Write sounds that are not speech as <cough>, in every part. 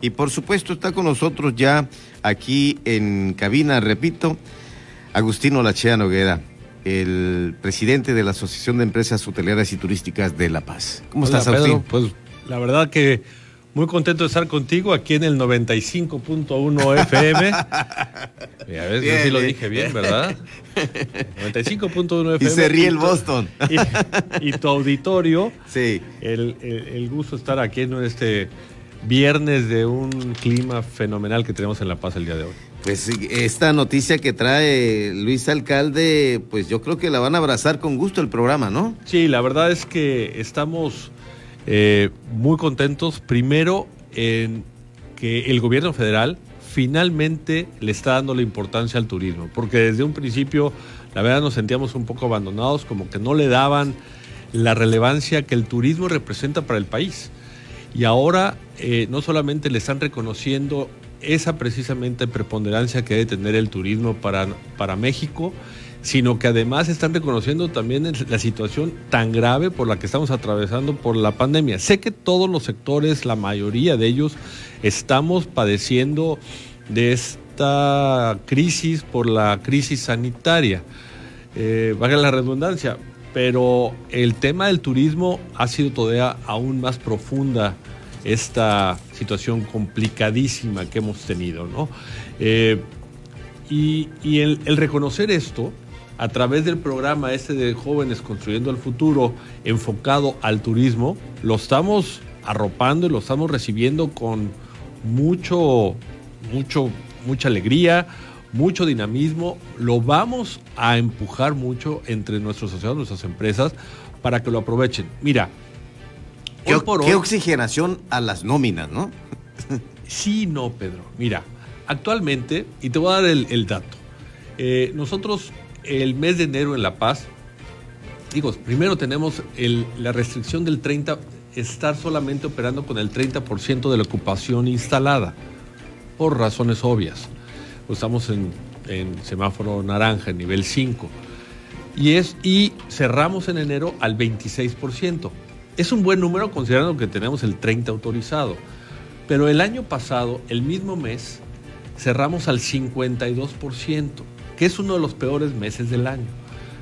Y por supuesto está con nosotros ya aquí en cabina, repito, Agustino Lachea Noguera, el presidente de la Asociación de Empresas Hoteleras y Turísticas de La Paz. ¿Cómo estás, Agustín? Pues la verdad que muy contento de estar contigo aquí en el 95.1 <laughs> FM. a ver si sí lo dije bien, ¿verdad? <laughs> 95.1 FM. Y se ríe el Boston. Y, tu auditorio. Sí. El, el, gusto de estar aquí en este viernes de un clima fenomenal que tenemos en La Paz el día de hoy. Pues esta noticia que trae Luis Alcalde, pues yo creo que la van a abrazar con gusto el programa, ¿no? Sí, la verdad es que estamos eh, muy contentos, primero en que el gobierno federal finalmente le está dando la importancia al turismo, porque desde un principio, la verdad, nos sentíamos un poco abandonados, como que no le daban la relevancia que el turismo representa para el país. Y ahora eh, no solamente le están reconociendo esa precisamente preponderancia que debe tener el turismo para, para México, sino que además están reconociendo también la situación tan grave por la que estamos atravesando por la pandemia. Sé que todos los sectores, la mayoría de ellos, estamos padeciendo de esta crisis por la crisis sanitaria, eh, la redundancia, pero el tema del turismo ha sido todavía aún más profunda esta situación complicadísima que hemos tenido, ¿no? Eh, y, el, reconocer esto a través del programa este de jóvenes construyendo el futuro enfocado al turismo, lo estamos arropando y lo estamos recibiendo con mucho, mucho, mucha alegría, mucho dinamismo. Lo vamos a empujar mucho entre nuestros asociados, nuestras empresas, para que lo aprovechen. Mira, qué, qué oxigenación a las nóminas, ¿no? sí, no, Pedro. Mira, actualmente, y te voy a dar el, dato, eh, nosotros el mes de enero en La Paz, digo, primero tenemos la restricción del 30, estar solamente operando con el 30% de la ocupación instalada, por razones obvias. Estamos en, semáforo naranja, en nivel 5. Y, es, y cerramos en enero al 26%. Es un buen número considerando que tenemos el 30 autorizado. Pero el año pasado, el mismo mes, cerramos al 52% que es uno de los peores meses del año.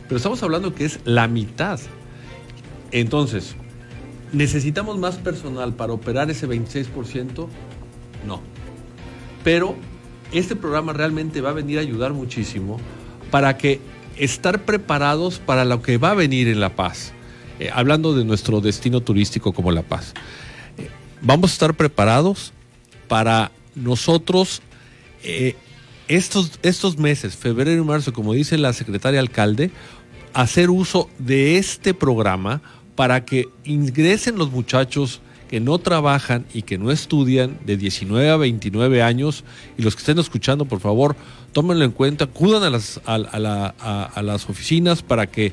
Pero estamos hablando que es la mitad. Entonces, ¿necesitamos más personal para operar ese 26%? No. Pero este programa realmente va a venir a ayudar muchísimo para que estar preparados para lo que va a venir en La Paz. Eh, hablando de nuestro destino turístico como La Paz. Eh, vamos a estar preparados para nosotros eh, estos, estos meses, febrero y marzo, como dice la secretaria alcalde, hacer uso de este programa para que ingresen los muchachos que no trabajan y que no estudian de 19 a 29 años y los que estén escuchando, por favor, tómenlo en cuenta, acudan a las, a las oficinas para que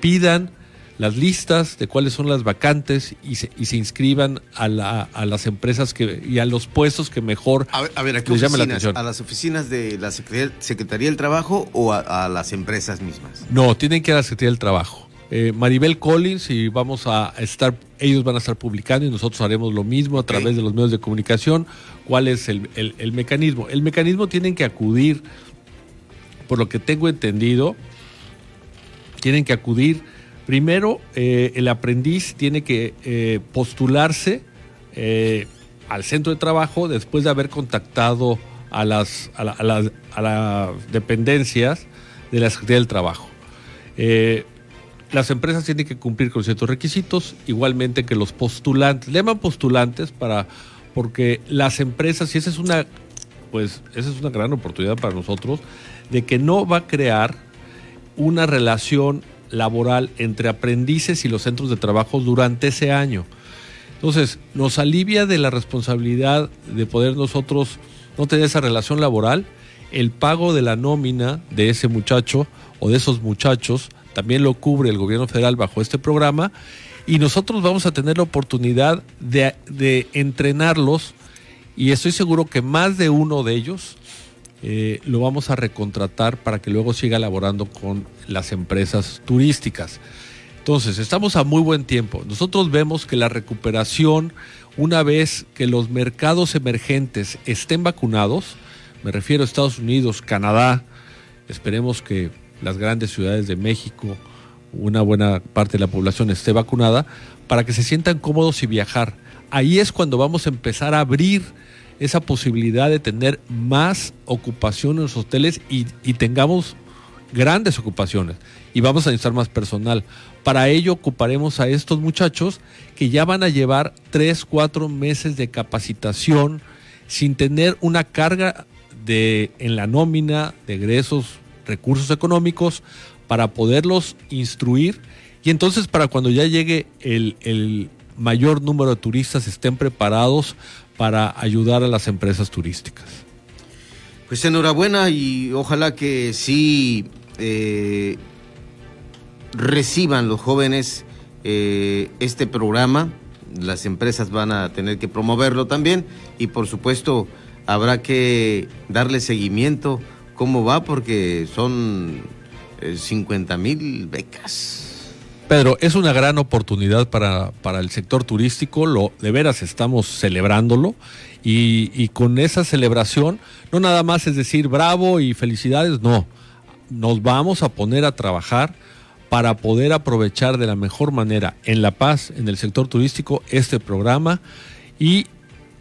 pidan las listas de cuáles son las vacantes y se, y se inscriban a, la, a, las empresas que, y a los puestos que mejor a ver, ¿a les llame la atención. ¿A las oficinas de la Secretaría, del Trabajo o a, las empresas mismas? No, tienen que ir a la Secretaría del Trabajo. Eh, Maribel Collins y vamos a estar, ellos van a estar publicando y nosotros haremos lo mismo a través de los medios de comunicación. ¿Cuál es el, el, el mecanismo? El mecanismo tienen que acudir, por lo que tengo entendido, tienen que acudir Primero, eh, el aprendiz tiene que eh, postularse al centro de trabajo después de haber contactado a las, a, las, dependencias de la Secretaría del Trabajo. Las empresas tienen que cumplir con ciertos requisitos, igualmente que los postulantes. Le llaman postulantes para, porque las empresas, y esa es una, pues, esa es una gran oportunidad para nosotros, de que no va a crear una relación laboral entre aprendices y los centros de trabajo durante ese año. Entonces, nos alivia de la responsabilidad de poder nosotros no tener esa relación laboral, el pago de la nómina de ese muchacho o de esos muchachos también lo cubre el gobierno federal bajo este programa y nosotros vamos a tener la oportunidad de, entrenarlos y estoy seguro que más de uno de ellos eh, lo vamos a recontratar para que luego siga laborando con las empresas turísticas. Entonces, estamos a muy buen tiempo. Nosotros vemos que la recuperación una vez que los mercados emergentes estén vacunados, me refiero a Estados Unidos, Canadá, esperemos que las grandes ciudades de México, una buena parte de la población esté vacunada, para que se sientan cómodos y viajar. Ahí es cuando vamos a empezar a abrir esa posibilidad de tener más ocupación en los hoteles y, tengamos grandes ocupaciones y vamos a necesitar más personal. Para ello ocuparemos a estos muchachos que ya van a llevar tres, cuatro meses de capacitación sin tener una carga de, en la nómina de egresos, recursos económicos, para poderlos instruir y entonces para cuando ya llegue el, el mayor número de turistas estén preparados para ayudar a las empresas turísticas. Pues enhorabuena y ojalá que sí eh, reciban los jóvenes eh, este programa. Las empresas van a tener que promoverlo también y por supuesto habrá que darle seguimiento cómo va porque son 50 eh, mil becas. Pedro, es una gran oportunidad para, para, el sector turístico, lo, de veras estamos celebrándolo y, y con esa celebración no nada más es decir bravo y felicidades, no, nos vamos a poner a trabajar para poder aprovechar de la mejor manera en La Paz, en el sector turístico, este programa y,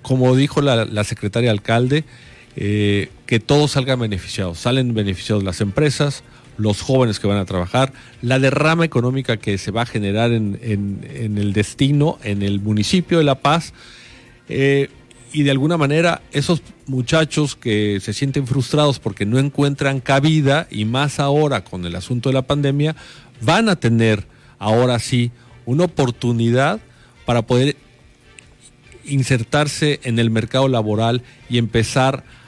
como dijo la, secretaria alcalde, eh, que todos salgan beneficiados. Salen beneficiados las empresas, los jóvenes que van a trabajar, la derrama económica que se va a generar en, el destino, en el municipio de La Paz. Eh, y de alguna manera esos muchachos que se sienten frustrados porque no encuentran cabida y más ahora con el asunto de la pandemia, van a tener ahora sí una oportunidad para poder insertarse en el mercado laboral y empezar a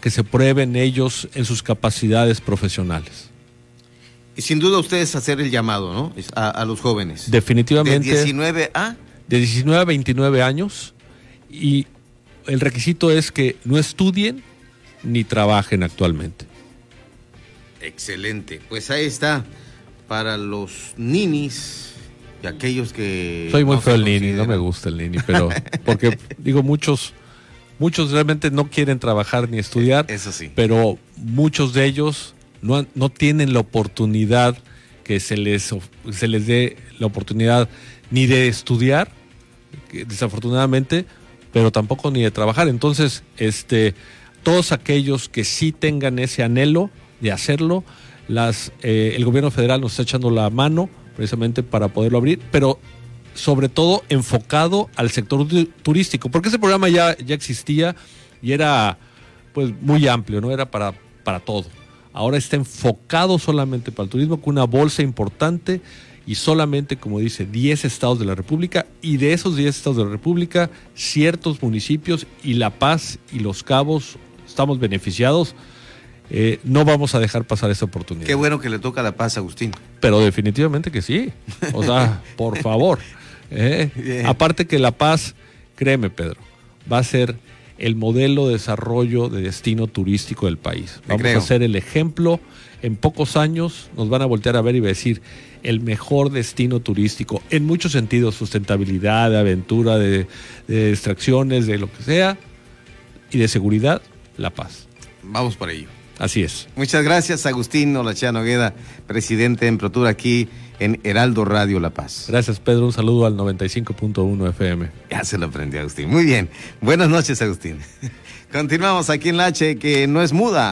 que se prueben ellos en sus capacidades profesionales. Y sin duda ustedes hacer el llamado, ¿no? A, los jóvenes. Definitivamente. De 19 a... De 19 a 29 años y el requisito es que no estudien ni trabajen actualmente. Excelente. Pues ahí está. Para los ninis y aquellos que. Soy muy feo el nini, no me gusta el nini, pero. Porque, <laughs> digo, muchos. Muchos realmente no quieren trabajar ni estudiar. Eso sí. Pero muchos de ellos no, no tienen la oportunidad que se les, se les dé la oportunidad ni de estudiar, desafortunadamente, pero tampoco ni de trabajar. Entonces, este, todos aquellos que sí tengan ese anhelo de hacerlo, las, eh, el gobierno federal nos está echando la mano precisamente para poderlo abrir, pero sobre todo enfocado al sector turístico, porque ese programa ya, ya existía y era pues muy amplio, ¿no? Era para, para todo. Ahora está enfocado solamente para el turismo, con una bolsa importante y solamente, como dice, 10 estados de la República y de esos 10 estados de la República, ciertos municipios y La Paz y Los Cabos estamos beneficiados. Eh, no vamos a dejar pasar esa oportunidad. Qué bueno que le toca La Paz, Agustín. Pero definitivamente que sí. O sea, <laughs> por favor. ¿Eh? Aparte que La Paz, créeme, Pedro, va a ser el modelo de desarrollo de destino turístico del país. Vamos a ser el ejemplo. En pocos años nos van a voltear a ver y decir, el mejor destino turístico en muchos sentidos, sustentabilidad, de aventura, de, extracciones, de lo que sea, y de seguridad, La Paz. Vamos por ello. Así es. Muchas gracias, Agustín Olachea Nogueda, presidente en Protura aquí en Heraldo Radio La Paz. Gracias, Pedro. Un saludo al 95.1 FM. Ya se lo aprendió, Agustín. Muy bien. Buenas noches, Agustín. <laughs> Continuamos aquí en la H, que no es muda.